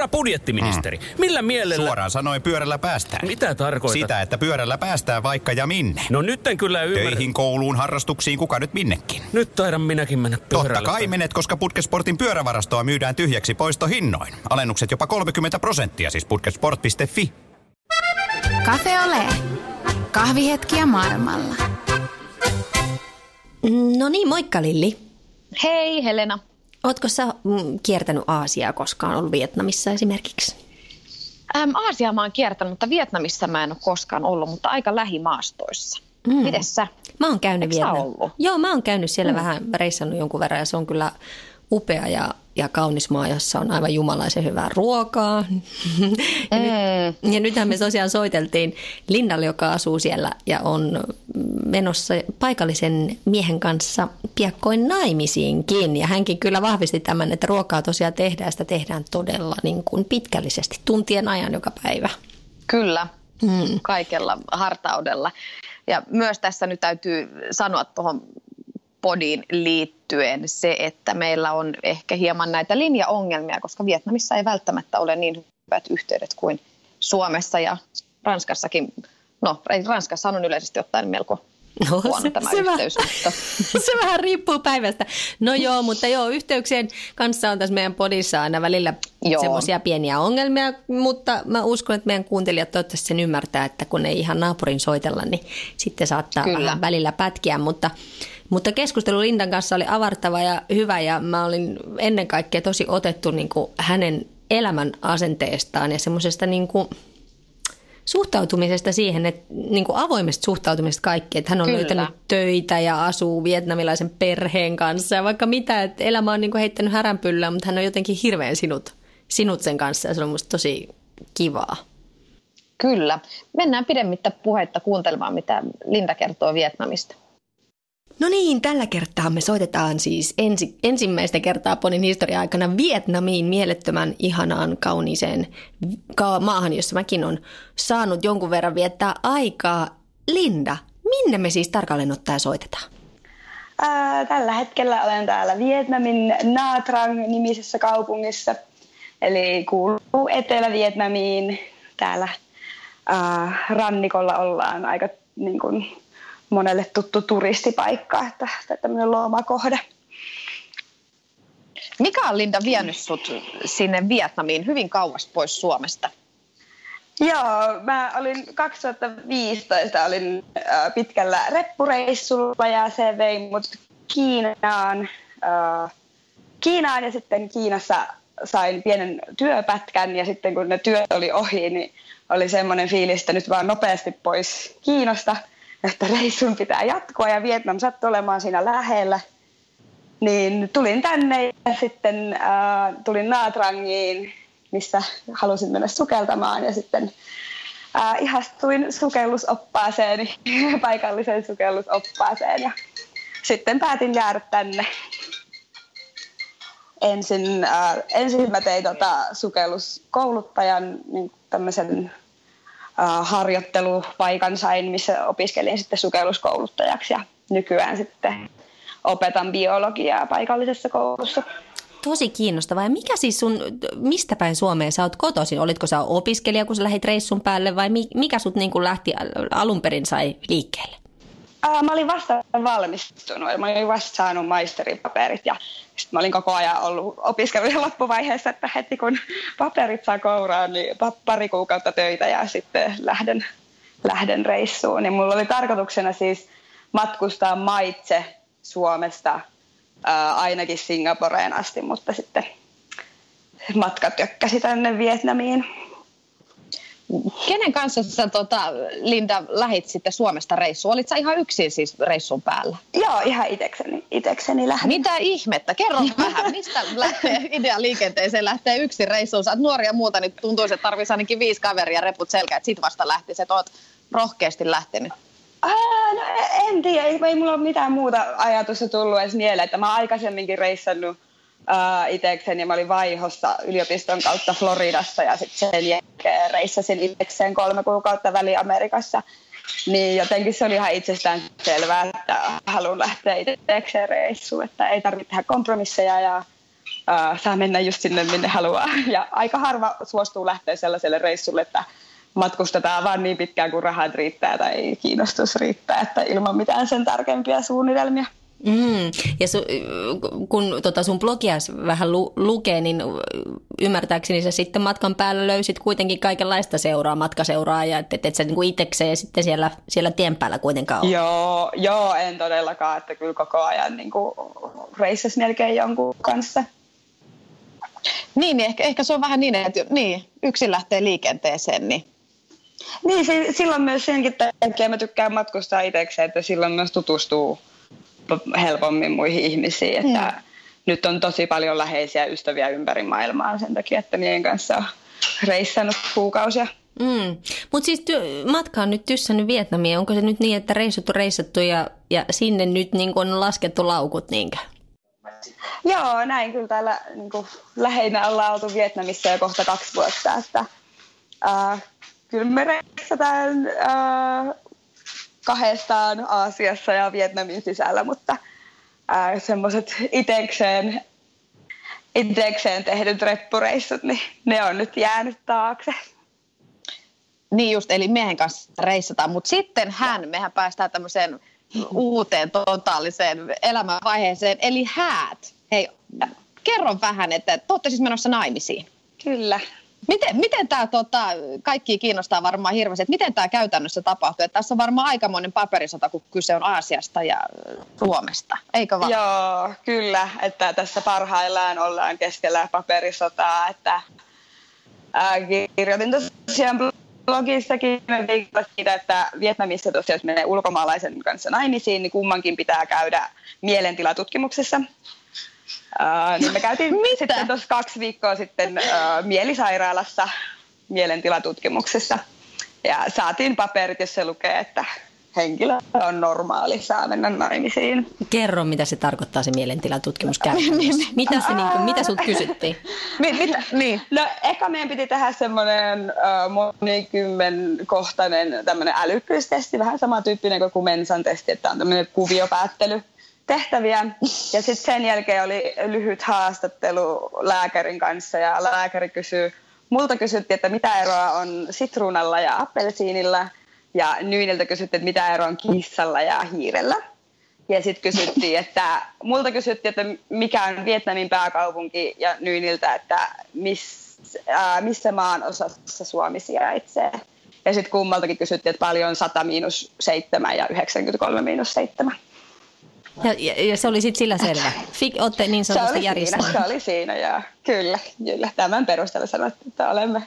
Herra budjettiministeri, mm. millä mielellä... Suoraan sanoen pyörällä päästään. Mitä tarkoitat? Sitä, että pyörällä päästään vaikka ja minne. No nyt en kyllä ymmärrä. Töihin, kouluun, harrastuksiin, kuka nyt minnekin. Nyt taidan minäkin mennä pyörällä. Totta kai menet, koska Putkesportin pyörävarastoa myydään tyhjäksi poistohinnoin. Alennukset jopa 30 prosenttia, siis putkesport.fi. Cafe Ole. Kahvihetkiä maailmalla. No niin, moikka Lilli. Hei Helena. Ootko sä mm, kiertänyt Aasiaa koskaan, ollut Vietnamissa esimerkiksi? Ähm, Aasiaa mä oon kiertänyt, mutta Vietnamissa mä en ole koskaan ollut, mutta aika lähimaastoissa. Mm. Mites sä? Mä oon käynyt Eikö Vietnam. ollut? Joo, mä oon käynyt siellä mm. vähän reissannut jonkun verran ja se on kyllä upea ja, ja kaunis maa, jossa on aivan jumalaisen hyvää ruokaa. ja, mm. nyt, ja nythän me tosiaan soiteltiin Lindalle, joka asuu siellä ja on menossa paikallisen miehen kanssa piakkoin naimisiinkin. Ja hänkin kyllä vahvisti tämän, että ruokaa tosiaan tehdään ja sitä tehdään todella niin kuin pitkällisesti, tuntien ajan joka päivä. Kyllä, mm. kaikella hartaudella. Ja myös tässä nyt täytyy sanoa tuohon podiin liittyen se, että meillä on ehkä hieman näitä linjaongelmia, koska Vietnamissa ei välttämättä ole niin hyvät yhteydet kuin Suomessa ja Ranskassakin. No, Ranskassa on yleisesti ottaen melko No, se, tämä se yhteys. Vähän, mutta. se vähän riippuu päivästä. No joo, mutta joo, yhteyksien kanssa on tässä meidän podissa aina välillä semmoisia pieniä ongelmia, mutta mä uskon, että meidän kuuntelijat toivottavasti sen ymmärtää, että kun ei ihan naapurin soitella, niin sitten saattaa Kyllä. vähän välillä pätkiä, mutta mutta keskustelu Lindan kanssa oli avartava ja hyvä ja mä olin ennen kaikkea tosi otettu niin kuin hänen elämän asenteestaan ja semmoisesta niin kuin suhtautumisesta siihen, että niin kuin avoimesta suhtautumisesta kaikki, että hän on Kyllä. löytänyt töitä ja asuu vietnamilaisen perheen kanssa ja vaikka mitä, että elämä on niin kuin heittänyt häränpyllään, mutta hän on jotenkin hirveän sinut, sinut sen kanssa ja se on musta tosi kivaa. Kyllä. Mennään pidemmittä puhetta kuuntelemaan, mitä Linda kertoo Vietnamista. No niin, tällä kertaa me soitetaan siis ensi, ensimmäistä kertaa Ponin historia aikana Vietnamiin mielettömän ihanaan kauniiseen ka- maahan, jossa mäkin on saanut jonkun verran viettää aikaa. Linda, minne me siis tarkalleen ottaen soitetaan? Ää, tällä hetkellä olen täällä Vietnamin Nha Trang-nimisessä kaupungissa. Eli kuuluu Etelä-Vietnamiin. Täällä ää, rannikolla ollaan aika niin kuin, monelle tuttu turistipaikka, että, että tämmöinen lomakohde. Mikä on Linda vienyt sut sinne Vietnamiin hyvin kauas pois Suomesta? Joo, mä olin 2015 olin äh, pitkällä reppureissulla ja se vei mut Kiinaan, äh, Kiinaan ja sitten Kiinassa sain pienen työpätkän ja sitten kun ne työt oli ohi, niin oli semmoinen fiilis, että nyt vaan nopeasti pois Kiinasta – että reissun pitää jatkoa ja Vietnam sattui olemaan siinä lähellä. Niin tulin tänne ja sitten äh, tulin Naatrangiin, missä halusin mennä sukeltamaan ja sitten äh, ihastuin sukellusoppaaseen, paikalliseen sukellusoppaaseen ja sitten päätin jäädä tänne. Ensin, äh, ensin mä tein tota sukelluskouluttajan niin tämmöisen harjoittelupaikan sain, missä opiskelin sitten sukelluskouluttajaksi ja nykyään sitten opetan biologiaa paikallisessa koulussa. Tosi kiinnostavaa. Ja mikä siis sun, mistä päin Suomeen sä oot kotoisin? Olitko sä opiskelija, kun sä lähdit reissun päälle vai mikä sut niin lähti alun perin sai liikkeelle? Ää, mä olin vasta valmistunut, mä olin vasta saanut paperit ja sitten mä olin koko ajan ollut opiskelujen loppuvaiheessa, että heti kun paperit saa kouraan, niin pari kuukautta töitä ja sitten lähden, lähden reissuun. Niin mulla oli tarkoituksena siis matkustaa maitse Suomesta ää, ainakin Singaporeen asti, mutta sitten matka tökkäsi tänne Vietnamiin. Kenen kanssa sä, tota, Linda, lähit sitten Suomesta reissuun? Olit sä ihan yksin siis reissun päällä? Joo, ihan itekseni, itekseni lähdin. Mitä ihmettä? Kerro vähän, mistä lähtee idea liikenteeseen lähtee yksin reissuun? Sä oot nuori ja muuta, niin tuntuisi, että tarvitsisi ainakin viisi kaveria reput selkä, että sit vasta lähtisi, että oot rohkeasti lähtenyt. Ää, no en tiedä, ei, ei mulla ole mitään muuta ajatusta tullut edes mieleen, että mä oon aikaisemminkin reissannut uh, itekseen ja mä olin vaihossa yliopiston kautta Floridassa ja sitten sen jälkeen reissasin itekseen kolme kuukautta Väli-Amerikassa. Niin jotenkin se oli ihan itsestään selvää, että haluan lähteä itekseen reissuun, että ei tarvitse tehdä kompromisseja ja uh, saa mennä just sinne, minne haluaa. Ja aika harva suostuu lähteä sellaiselle reissulle, että matkustetaan vaan niin pitkään kuin rahat riittää tai kiinnostus riittää, että ilman mitään sen tärkeimpiä suunnitelmia. Mm. Ja su, kun tota sun blogia vähän lu, lukee, niin ymmärtääkseni sä sitten matkan päällä löysit kuitenkin kaikenlaista seuraa, matkaseuraa, ja että et, et sä niinku itsekseen sitten siellä, siellä tien päällä kuitenkaan ole. Joo, joo, en todellakaan, että kyllä koko ajan niin reissas melkein jonkun kanssa. Niin, niin ehkä, ehkä se on vähän niin, että niin, yksin lähtee liikenteeseen, niin niin, silloin myös senkin takia mä tykkään matkustaa itsekseen, että silloin myös tutustuu helpommin muihin ihmisiin. Että mm. Nyt on tosi paljon läheisiä ystäviä ympäri maailmaa sen takia, että niiden kanssa on reissannut kuukausia. Mm. Mutta siis ty- matka on nyt tyssännyt Vietnamiin. Onko se nyt niin, että reissut on reissattu ja, ja sinne nyt niin on laskettu laukut niinkö? Joo, näin kyllä täällä niin kuin, lähinnä ollaan oltu Vietnamissa jo kohta kaksi vuotta. Että, äh, kyllä me reissataan äh, kahdestaan Aasiassa ja Vietnamin sisällä, mutta semmoiset itekseen, itekseen tehdyt reppureissut, niin ne on nyt jäänyt taakse. Niin just, eli miehen kanssa reissataan, mutta sitten hän, mehän päästään tämmöiseen uuteen totaaliseen elämänvaiheeseen, eli häät. Hei, kerro vähän, että te olette siis menossa naimisiin. Kyllä. Miten, miten tämä tota, kaikki kiinnostaa varmaan hirveästi, että miten tämä käytännössä tapahtuu? Että tässä on varmaan aikamoinen paperisota, kun kyse on Aasiasta ja Suomesta, eikö vaan? Joo, kyllä, että tässä parhaillaan ollaan keskellä paperisotaa, että ää, kirjoitin tosiaan blogissakin viikolla siitä, että Vietnamissa tosiaan, jos menee ulkomaalaisen kanssa naimisiin, niin kummankin pitää käydä mielentilatutkimuksessa. Uh, niin me käytiin Mitä? sitten tuossa kaksi viikkoa sitten uh, mielisairaalassa mielentilatutkimuksessa. Ja saatiin paperit, jos se lukee, että henkilö on normaali, saa mennä naimisiin. Kerro, mitä se tarkoittaa se mielentilatutkimus käytännössä. mitä, se, niin kuin, mitä sulta kysyttiin? mitä? Niin. No, eka meidän piti tehdä semmoinen uh, monikymmenkohtainen tämmöinen älykkyystesti, vähän samantyyppinen kuin Mensan testi, että on tämmöinen kuviopäättely tehtäviä. Ja sitten sen jälkeen oli lyhyt haastattelu lääkärin kanssa ja lääkäri kysyy, multa kysyttiin, että mitä eroa on sitruunalla ja appelsiinilla. Ja Nyyniltä kysyttiin, että mitä eroa on kissalla ja hiirellä. Ja sitten kysyttiin, että multa kysyttiin, että mikä on Vietnamin pääkaupunki ja Nyyniltä, että miss, äh, missä maan osassa Suomi sijaitsee. Ja sitten kummaltakin kysyttiin, että paljon 100 miinus 7 ja 93 miinus 7. Ja, ja, ja se oli sitten sillä selvä. Fik, olette niin sanotusti järjestäneet. Se oli siinä, ja kyllä, kyllä. Tämän perusteella sanottiin, että olemme,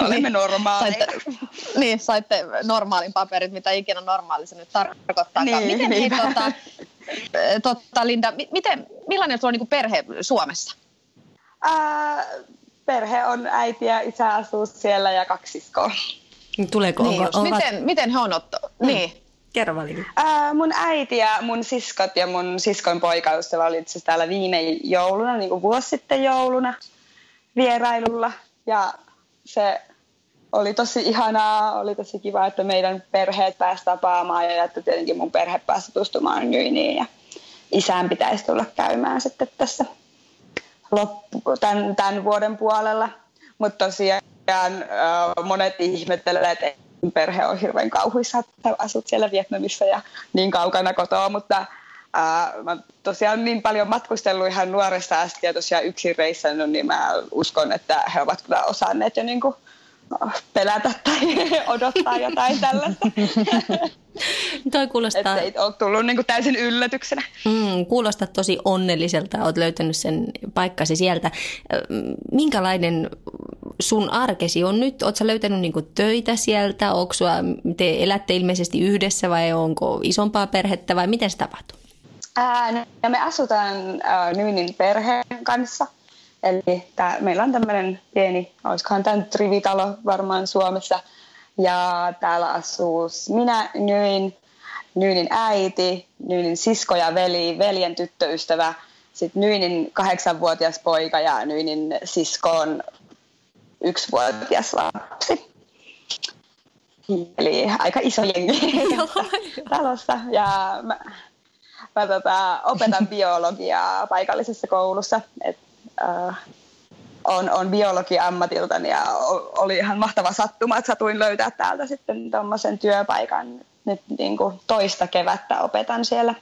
olemme niin. normaaleja. Saitte, niin, saitte normaalin paperit, mitä ikinä normaali se nyt tarkoittaa. Niin, miten, hei, tota, tota, Linda, miten, millainen sulla on niin perhe Suomessa? Ää, perhe on äiti ja isä asuu siellä ja kaksi siskoa. Tuleeko? Niin, onko, ovat... miten, miten he on otto? Mm. Niin. Kerro Valin. Ää, mun äiti ja mun siskot ja mun siskon poikaystävä oli itse täällä viime jouluna, niin kuin vuosi sitten jouluna vierailulla. Ja se oli tosi ihanaa, oli tosi kiva, että meidän perheet pääsi tapaamaan ja että tietenkin mun perhe pääsi tutustumaan Nyniin ja isään pitäisi tulla käymään sitten tässä loppu, tämän, tämän vuoden puolella. Mutta tosiaan monet ihmettelevät, että perhe on hirveän kauhuissa, että asut siellä Vietnamissa ja niin kaukana kotoa, mutta ää, mä tosiaan niin paljon matkustellut ihan nuoresta asti ja tosiaan yksin reissannut, niin mä uskon, että he ovat kyllä osanneet jo niin kuin, pelätä tai odottaa jotain tällaista. Toi kuulostaa... Että ei ole tullut niin kuin täysin yllätyksenä. Mm, kuulostaa tosi onnelliselta, olet löytänyt sen paikkasi sieltä. Minkälainen sun arkesi on nyt? Oletko löytänyt niinku töitä sieltä? Onko sua, te elätte ilmeisesti yhdessä vai onko isompaa perhettä vai miten se tapahtuu? Ää, no, me asutaan ää, Nyynin perheen kanssa. Eli tää, meillä on tämmöinen pieni, olisikohan tämä nyt rivitalo varmaan Suomessa. Ja täällä asuu minä, Nyin, Nyynin äiti, Nyynin sisko ja veli, veljen tyttöystävä, sitten Nyynin kahdeksanvuotias poika ja Nyynin siskon yksivuotias lapsi. Eli aika iso jengi talossa. Ja mä, mä tota, opetan biologiaa paikallisessa koulussa. Et äh, on, on biologi ammatiltani ja oli ihan mahtava sattuma, että satuin löytää täältä sitten tuommoisen työpaikan. Nyt niin kuin toista kevättä opetan siellä.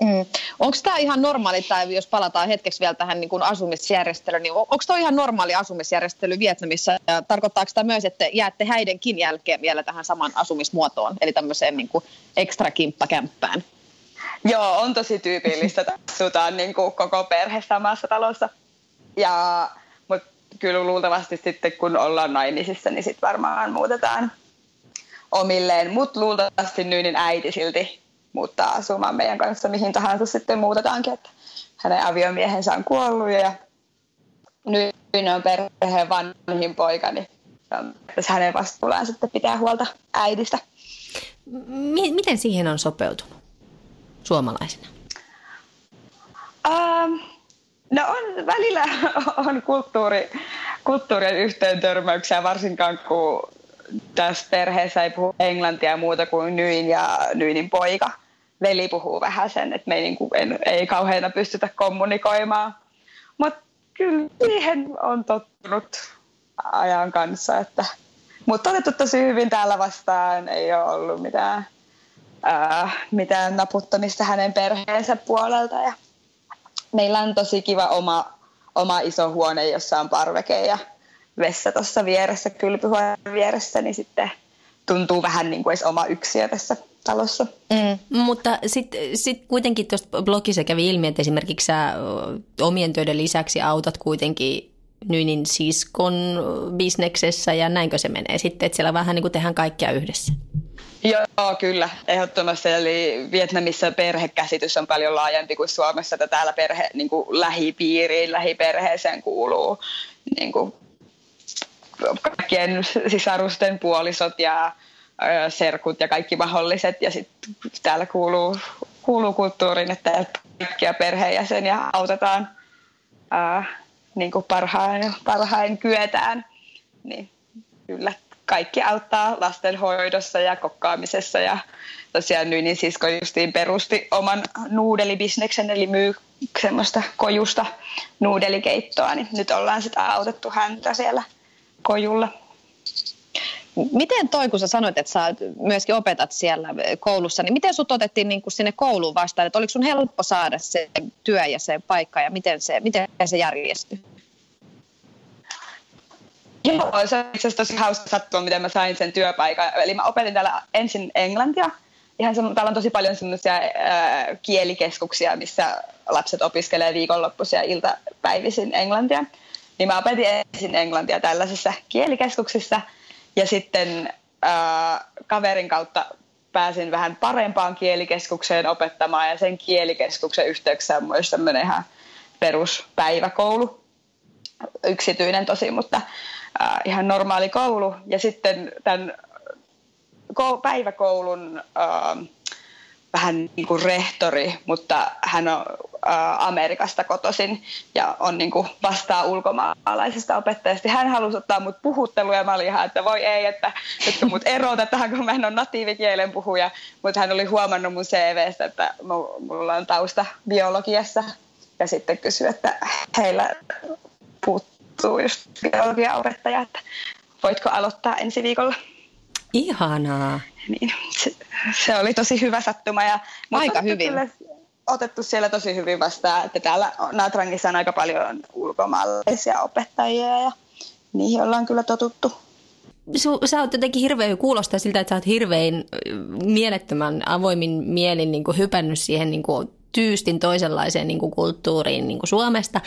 Mm. Onko tämä ihan normaali, tai jos palataan hetkeksi vielä tähän niin asumisjärjestelyyn, niin onko tuo ihan normaali asumisjärjestely Vietnamissa? Ja tarkoittaako tämä myös, että jäätte häidenkin jälkeen vielä tähän saman asumismuotoon, eli tämmöiseen niin ekstra kimppakämppään? Joo, on tosi tyypillistä, että asutaan niin kuin koko perhe samassa talossa. Ja, mutta kyllä luultavasti sitten, kun ollaan naimisissa, niin sitten varmaan muutetaan omilleen. Mutta luultavasti Nyynin äiti silti muuttaa asumaan meidän kanssa mihin tahansa sitten muutetaankin, että hänen aviomiehensä on kuollut ja Nyyni on perheen vanhin poika, niin hänen vastuullaan sitten pitää huolta äidistä. M- miten siihen on sopeutunut suomalaisena? Um, no on, välillä on kulttuuri, kulttuurien yhteen törmäyksiä, varsinkaan kun tässä perheessä ei puhu englantia muuta kuin Nyin ja Nyinin poika. Veli puhuu vähän sen, että me ei, niin kuin, en, ei kauheana pystytä kommunikoimaan. Mutta kyllä siihen on tottunut ajan kanssa. Että, mutta otettu tosi hyvin täällä vastaan. Ei ole ollut mitään, ää, mitään naputtamista hänen perheensä puolelta. Ja meillä on tosi kiva oma, oma iso huone, jossa on parveke ja vessa tuossa vieressä, kylpyhuoneen vieressä, niin sitten tuntuu vähän niin kuin oma yksiö tässä talossa. Mm. Mutta sitten sit kuitenkin tuosta blogissa kävi ilmi, että esimerkiksi sä omien töiden lisäksi autat kuitenkin Nyinin siskon bisneksessä ja näinkö se menee sitten, että siellä vähän niin kuin tehdään kaikkia yhdessä? Joo, kyllä, ehdottomasti. Eli Vietnamissa perhekäsitys on paljon laajempi kuin Suomessa, että täällä perhe, niin kuin lähipiiriin, lähiperheeseen kuuluu niin kuin kaikkien sisarusten puolisot ja serkut ja kaikki mahdolliset. Ja sitten täällä kuuluu, kuuluu kulttuuriin, että kaikkia perheenjäseniä autetaan ää, niin kuin parhain, parhain kyetään. Niin kyllä kaikki auttaa lastenhoidossa ja kokkaamisessa ja tosiaan Nynin sisko justiin perusti oman nuudelibisneksen, eli myy semmoista kojusta nuudelikeittoa, niin nyt ollaan sitä autettu häntä siellä kojulla. Miten toi, kun sä sanoit, että sä myöskin opetat siellä koulussa, niin miten sut otettiin niin kuin sinne kouluun vastaan? Että oliko sun helppo saada se työ ja se paikka ja miten se, miten se järjestyi? Joo, se on itse asiassa tosi hauska sattua, miten mä sain sen työpaikan. Eli mä opetin täällä ensin englantia. Ihan se, täällä on tosi paljon semmoisia äh, kielikeskuksia, missä lapset opiskelee viikonloppuisia iltapäivisin englantia. Niin mä opetin ensin englantia tällaisessa kielikeskuksessa ja sitten äh, kaverin kautta pääsin vähän parempaan kielikeskukseen opettamaan ja sen kielikeskuksen yhteyksessä on myös tämmöinen ihan peruspäiväkoulu, yksityinen tosi, mutta äh, ihan normaali koulu. Ja sitten tämän päiväkoulun äh, vähän niin kuin rehtori, mutta hän on ä, Amerikasta kotoisin ja on niin kuin vastaa ulkomaalaisesta opettajasta. Hän halusi ottaa mut puhutteluun ja mä olin ihan, että voi ei, että nyt mut erotetaan, kun mä en ole natiivikielen puhuja. Mutta hän oli huomannut mun CVstä, että mulla on tausta biologiassa ja sitten kysyi, että heillä puuttuu just biologiaopettaja, että voitko aloittaa ensi viikolla. Ihanaa. Niin, se, se oli tosi hyvä sattuma. Ja, Aika hyvin. Kyllä otettu siellä tosi hyvin vastaan, että täällä Natrangissa on aika paljon ulkomaalaisia opettajia ja niihin ollaan kyllä totuttu. Su, sä oot jotenkin hirveän, kuulostaa siltä, että sä oot hirveän mielettömän avoimin mielin niin kuin hypännyt siihen niin kuin tyystin toisenlaiseen niin kuin kulttuuriin niin kuin Suomesta.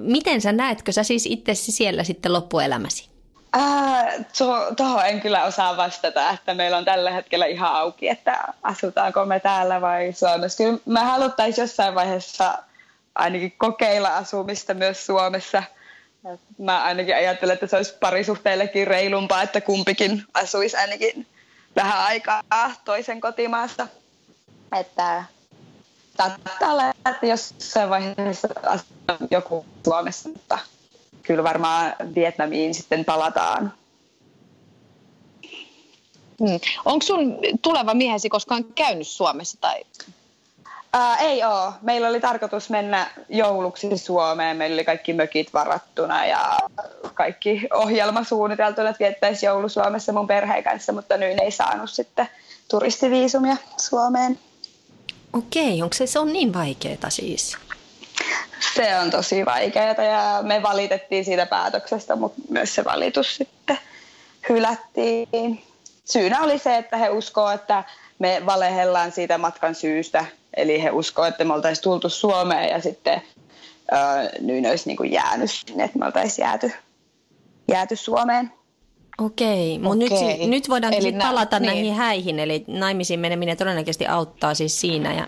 Miten sä näetkö sä siis itse siellä sitten loppuelämäsi? Tuohon en kyllä osaa vastata, että meillä on tällä hetkellä ihan auki, että asutaanko me täällä vai Suomessa. Kyllä me haluttaisiin jossain vaiheessa ainakin kokeilla asumista myös Suomessa. Mä ainakin ajattelen, että se olisi parisuhteillekin reilumpaa, että kumpikin asuisi ainakin vähän aikaa toisen kotimaassa. Että saattaa olla, että jossain vaiheessa joku Suomessa, mutta kyllä varmaan Vietnamiin sitten palataan. Hmm. Onko sun tuleva miehesi koskaan käynyt Suomessa? Tai? Ää, ei oo. Meillä oli tarkoitus mennä jouluksi Suomeen. Meillä oli kaikki mökit varattuna ja kaikki ohjelma suunniteltuna, että viettäisi joulu Suomessa mun perheen kanssa, mutta nyt ei saanut sitten turistiviisumia Suomeen. Okei, onko se, se on niin vaikeaa siis? Se on tosi vaikeaa ja me valitettiin siitä päätöksestä, mutta myös se valitus sitten hylättiin. Syynä oli se, että he uskoo, että me valehellaan siitä matkan syystä. Eli he uskoo, että me oltaisiin tultu Suomeen ja sitten öö, nyt olisi niin kuin jäänyt sinne, että me oltaisiin jääty, jääty Suomeen. Okei, mutta nyt, Okei. nyt voidaan Eli nä- palata niin. näihin häihin, eli naimisiin meneminen todennäköisesti auttaa siis siinä, ja,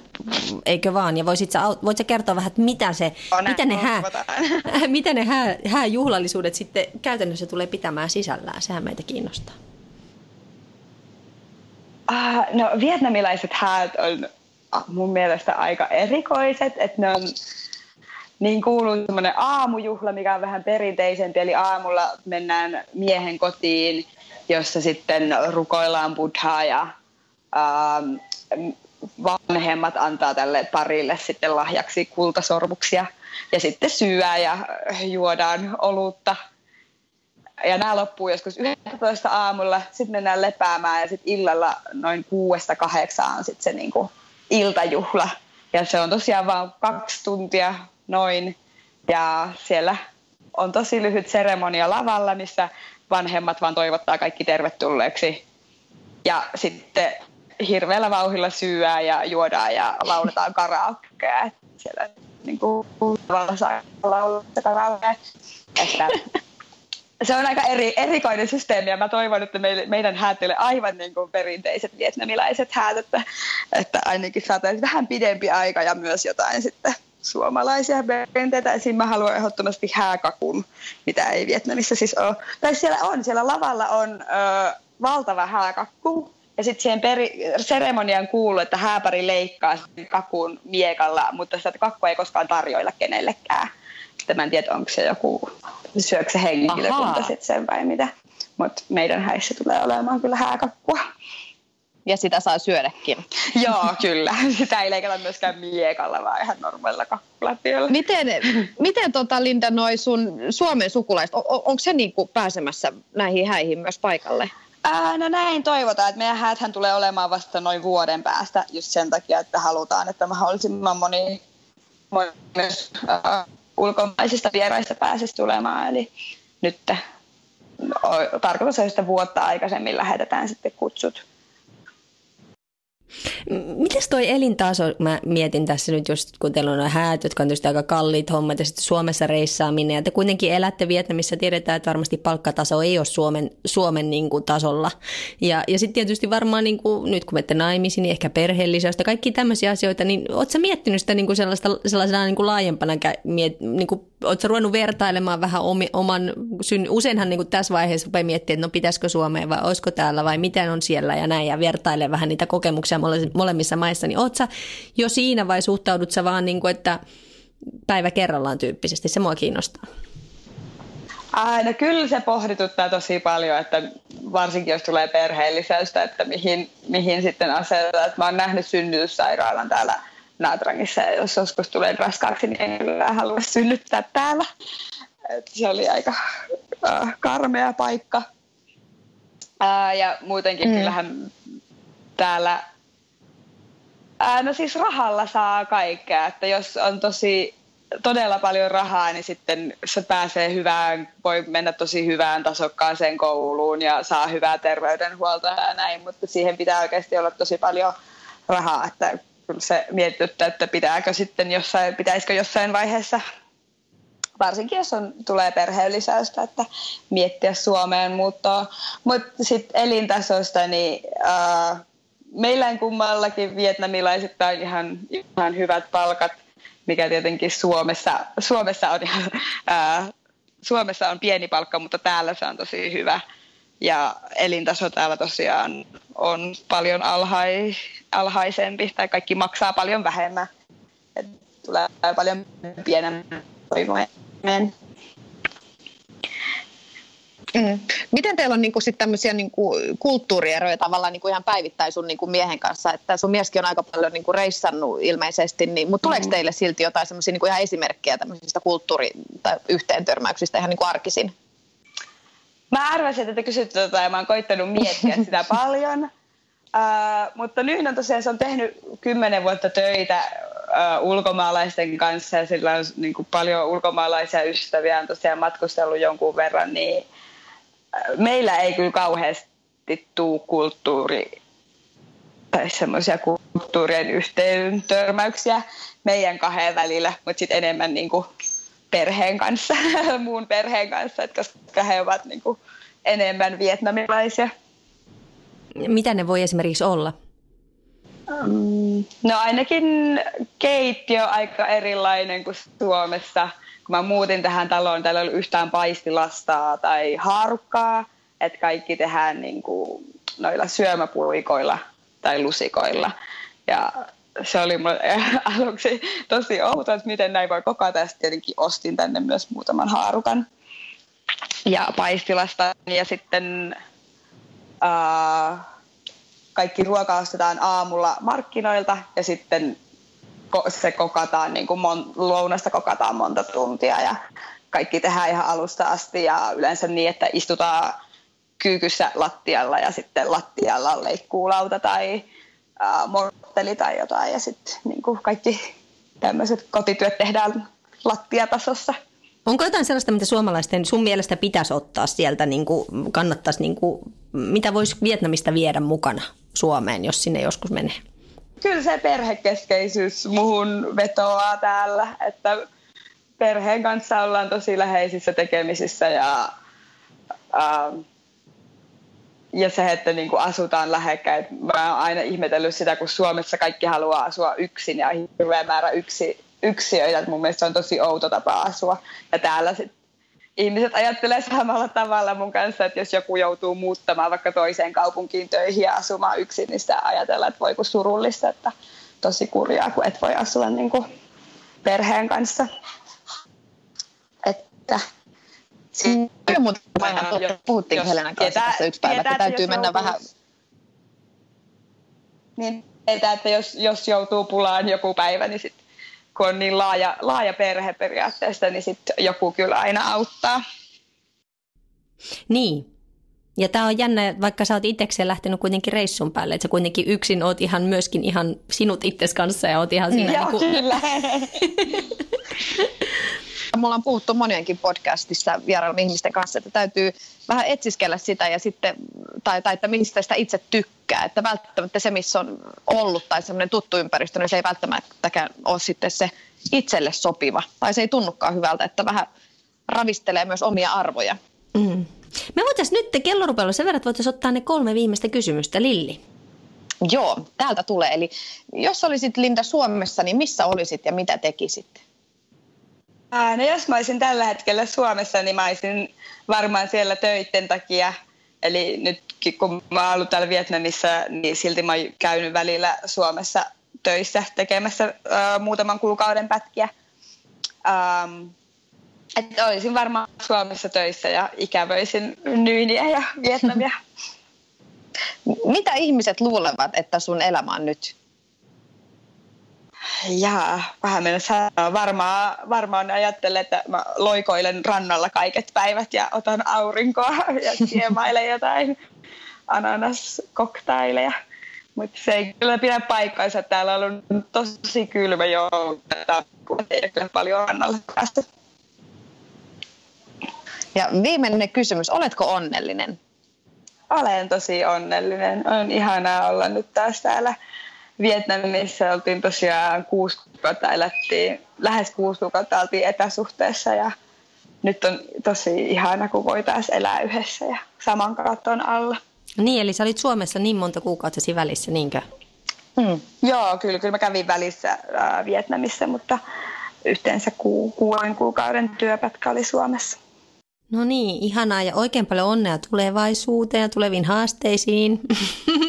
eikö vaan? Ja voisit sä, voit sä kertoa vähän, että mitä, se, On, mitä ne, hää, mitä ne hää, hääjuhlallisuudet sitten käytännössä tulee pitämään sisällään? Sehän meitä kiinnostaa. Ah, no vietnamilaiset häät on ah, mun mielestä aika erikoiset, että ne on niin kuuluu semmoinen aamujuhla, mikä on vähän perinteisempi, eli aamulla mennään miehen kotiin, jossa sitten rukoillaan buddhaa ja ähm, vanhemmat antaa tälle parille sitten lahjaksi kultasormuksia. Ja sitten syödään ja juodaan olutta. Ja nämä loppuu joskus 11 aamulla, sitten mennään lepäämään ja sitten illalla noin kuudesta kahdeksaan on sitten se niinku iltajuhla. Ja se on tosiaan vain kaksi tuntia noin ja siellä on tosi lyhyt seremonia lavalla, missä vanhemmat vaan toivottaa kaikki tervetulleeksi. Ja sitten hirveällä vauhilla syyää ja juodaan ja lauletaan karaokea. Siellä niin kuin, saa laulaa karaokea. Että se on aika eri, erikoinen systeemi ja mä toivon, että meille, meidän häät ei ole aivan niin kuin perinteiset vietnamilaiset häät, että, että ainakin saataisiin vähän pidempi aika ja myös jotain sitten suomalaisia perinteitä. Esim. mä haluan ehdottomasti hääkakun, mitä ei Vietnamissa siis ole. Tai siellä on, siellä lavalla on ö, valtava hääkakku ja sitten siihen peri, seremoniaan kuuluu, että hääpari leikkaa sen kakun miekalla, mutta sitä kakkua ei koskaan tarjoilla kenellekään. Sitten mä en tiedä, onko se joku, syökö se henkilökunta sitten sen vai mitä. Mutta meidän häissä tulee olemaan kyllä hääkakkua. Ja sitä saa syödäkin. Joo, kyllä. Sitä ei leikata myöskään miekalla, vaan ihan normaalilla kakkulatiolla. Miten, miten tota, Linda, noi sun Suomen sukulaiset, on, onko se niinku pääsemässä näihin häihin myös paikalle? Ää, no näin toivotaan, että meidän hääthän tulee olemaan vasta noin vuoden päästä just sen takia, että halutaan, että mahdollisimman moni, moni myös ää, ulkomaisista vieraista pääsisi tulemaan. Eli nyt tarkoitus on, että vuotta aikaisemmin lähetetään sitten kutsut. Mites toi elintaso, mä mietin tässä nyt just, kun teillä on häät, jotka on tietysti aika kalliit hommat, ja sitten Suomessa reissaaminen, ja te kuitenkin elätte Vietnamissa, tiedetään, että varmasti palkkataso ei ole Suomen, Suomen niin kuin, tasolla. Ja, ja sitten tietysti varmaan, niin kuin, nyt kun menette naimisiin, niin ehkä perheellisäystä, kaikki tämmöisiä asioita, niin ootko sä miettinyt sitä niin kuin sellaista, sellaisena niin kuin laajempana, niin kuin, sä ruvennut vertailemaan vähän omi, oman, syn, useinhan niin kuin tässä vaiheessa rupeaa miettimään, että no pitäisikö Suomeen vai olisiko täällä vai miten on siellä ja näin, ja vertailee vähän niitä kokemuksia mole- molemmissa maissa, niin sä jo siinä vai suhtaudut sä vaan niin kuin, että päivä kerrallaan tyyppisesti, se mua kiinnostaa. Aina kyllä se pohdituttaa tosi paljon, että varsinkin jos tulee perheellisäystä, että mihin, mihin sitten asetetaan. Mä oon nähnyt synnytyssairaalan täällä Naatrangissa ja jos joskus tulee raskaaksi, niin en kyllä halua synnyttää täällä. Et se oli aika äh, karmea paikka. Ää, ja muutenkin mm. kyllähän täällä Ää, no siis rahalla saa kaikkea, että jos on tosi todella paljon rahaa, niin sitten se pääsee hyvään, voi mennä tosi hyvään tasokkaaseen kouluun ja saa hyvää terveydenhuoltoa ja näin, mutta siihen pitää oikeasti olla tosi paljon rahaa, että kyllä se mietityttää, että pitääkö sitten jossain, pitäisikö jossain vaiheessa varsinkin jos on, tulee perheellisäystä, että miettiä Suomeen muuttoa. Mutta sitten elintasosta, niin äh, meillä kummallakin vietnamilaisittain ihan, ihan hyvät palkat, mikä tietenkin Suomessa, Suomessa, on ihan, ää, Suomessa on pieni palkka, mutta täällä se on tosi hyvä. Ja elintaso täällä tosiaan on paljon alhai, alhaisempi, tai kaikki maksaa paljon vähemmän. Et tulee paljon pienemmän toimeen. Mm. Miten teillä on niinku sit tämmöisiä niinku kulttuurieroja tavallaan niinku ihan päivittäin sun niinku miehen kanssa? Että sun mieskin on aika paljon niinku reissannut ilmeisesti, niin, mutta tuleeko mm. teille silti jotain semmoisia niinku ihan esimerkkejä tämmöisistä kulttuuri- tai yhteentörmäyksistä ihan niinku arkisin? Mä arvasin, että te kysytte tota ja mä oon koittanut miettiä sitä paljon. Uh, mutta nyt on tosiaan, se on tehnyt kymmenen vuotta töitä uh, ulkomaalaisten kanssa ja sillä on niin kuin paljon ulkomaalaisia ystäviä, on tosiaan matkustellut jonkun verran, niin uh, meillä ei kyllä kauheasti tuu kulttuuri tai semmoisia kulttuurien yhteen törmäyksiä meidän kahden välillä, mutta sitten enemmän niin kuin perheen kanssa, muun perheen kanssa, että koska he ovat niin kuin enemmän vietnamilaisia. Mitä ne voi esimerkiksi olla? Um, no ainakin keittiö aika erilainen kuin Suomessa. Kun mä muutin tähän taloon, täällä ei ollut yhtään paistilastaa tai haarukkaa, että kaikki tehdään niin kuin noilla syömäpuikoilla tai lusikoilla. Ja se oli mulle aluksi tosi outo, että miten näin voi kokata. Ja tietenkin ostin tänne myös muutaman haarukan ja paistilasta. Ja sitten uh, kaikki ruoka ostetaan aamulla markkinoilta ja sitten se kokataan, niin kuin mon, lounasta kokataan monta tuntia ja kaikki tehdään ihan alusta asti ja yleensä niin, että istutaan kyykyssä lattialla ja sitten lattialla on leikkuulauta tai ää, mortteli tai jotain ja sitten niin kuin kaikki tämmöiset kotityöt tehdään lattiatasossa. Onko jotain sellaista, mitä suomalaisten sun mielestä pitäisi ottaa sieltä, niin kuin kannattaisi, niin kuin, mitä voisi Vietnamista viedä mukana Suomeen, jos sinne joskus menee? Kyllä se perhekeskeisyys muhun vetoaa täällä, että perheen kanssa ollaan tosi läheisissä tekemisissä ja, ähm, ja se, että niin kuin asutaan lähekkäin. Mä oon aina ihmetellyt sitä, kun Suomessa kaikki haluaa asua yksin ja hirveä määrä yksi, yksiöitä. Mun mielestä se on tosi outo tapa asua. Ja täällä sit ihmiset ajattelee samalla tavalla mun kanssa, että jos joku joutuu muuttamaan vaikka toiseen kaupunkiin töihin ja asumaan yksin, niin sitä ajatellaan, että voi kun surullista, että tosi kurjaa, kun et voi asua niin kuin perheen kanssa. Että Kyllä, mutta puhuttiin Helenan kanssa tässä yksi päivä, että täytyy mennä joutuu, vähän... Niin, että jos, jos joutuu pulaan joku päivä, niin sitten kun on niin laaja, laaja perhe periaatteessa, niin sitten joku kyllä aina auttaa. Niin. Ja tämä on jännä, vaikka sä oot itsekseen lähtenyt kuitenkin reissun päälle, että sä kuitenkin yksin oot ihan myöskin ihan sinut itses kanssa ja oot ihan siinä. Joo, niin kuin... kyllä. Mulla on puhuttu monienkin podcastissa vierailun ihmisten kanssa, että täytyy vähän etsiskellä sitä ja sitten, tai, tai että mistä sitä itse tykkää. Että välttämättä se, missä on ollut tai semmoinen tuttu ympäristö, niin se ei välttämättäkään ole sitten se itselle sopiva. Tai se ei tunnukaan hyvältä, että vähän ravistelee myös omia arvoja. Mm. Me voitaisiin nyt, kello rupeaa sen verran, että voitaisiin ottaa ne kolme viimeistä kysymystä. Lilli. Joo, täältä tulee. Eli jos olisit Linda Suomessa, niin missä olisit ja mitä tekisit? Ää, no jos mä olisin tällä hetkellä Suomessa, niin mä olisin varmaan siellä töiden takia. Eli nyt kun mä oon ollut täällä Vietnamissa, niin silti mä oon käynyt välillä Suomessa töissä tekemässä ää, muutaman kuukauden pätkiä. Ähm, että olisin varmaan Suomessa töissä ja ikävöisin Nyyniä ja Vietnamia. Mitä ihmiset luulevat, että sun elämä on nyt? Jaa, vähän mennessä varmaan, varmaan ajattelen, että mä loikoilen rannalla kaiket päivät ja otan aurinkoa ja siemailen jotain ananaskoktaileja. Mutta se ei kyllä pidä paikkaansa. Täällä on ollut tosi kylmä jo, ei kyllä paljon rannalla päästä. Ja viimeinen kysymys, oletko onnellinen? Olen tosi onnellinen. On ihanaa olla nyt taas täällä Vietnamissa. Oltiin tosiaan kuusi kuukautta, elettiin, lähes kuusi kuukautta oltiin etäsuhteessa ja nyt on tosi ihana, kun voi taas elää yhdessä ja saman katon alla. Niin, eli sä olit Suomessa niin monta kuukautta välissä, niinkö? Hmm. Joo, kyllä, kyllä mä kävin välissä äh, Vietnamissa, mutta yhteensä ku, kuuden kuukauden työpätkä oli Suomessa. No niin, ihanaa ja oikein paljon onnea tulevaisuuteen ja tuleviin haasteisiin.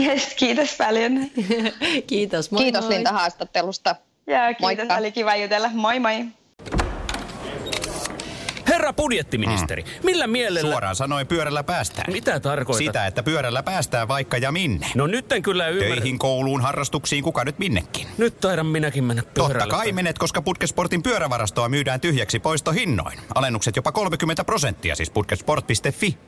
Yes, kiitos paljon. kiitos, moi Kiitos moi. Linda haastattelusta. Ja kiitos, Moikka. oli kiva jutella. Moi moi. Herra budjettiministeri, millä mielellä... Suoraan sanoen pyörällä päästään. Mitä tarkoitat? Sitä, että pyörällä päästään vaikka ja minne. No nyt en kyllä ymmärrä. Töihin, kouluun, harrastuksiin, kuka nyt minnekin. Nyt taidan minäkin mennä pyörällä. Totta kai menet, koska Putkesportin pyörävarastoa myydään tyhjäksi poistohinnoin. Alennukset jopa 30 prosenttia, siis putkesport.fi.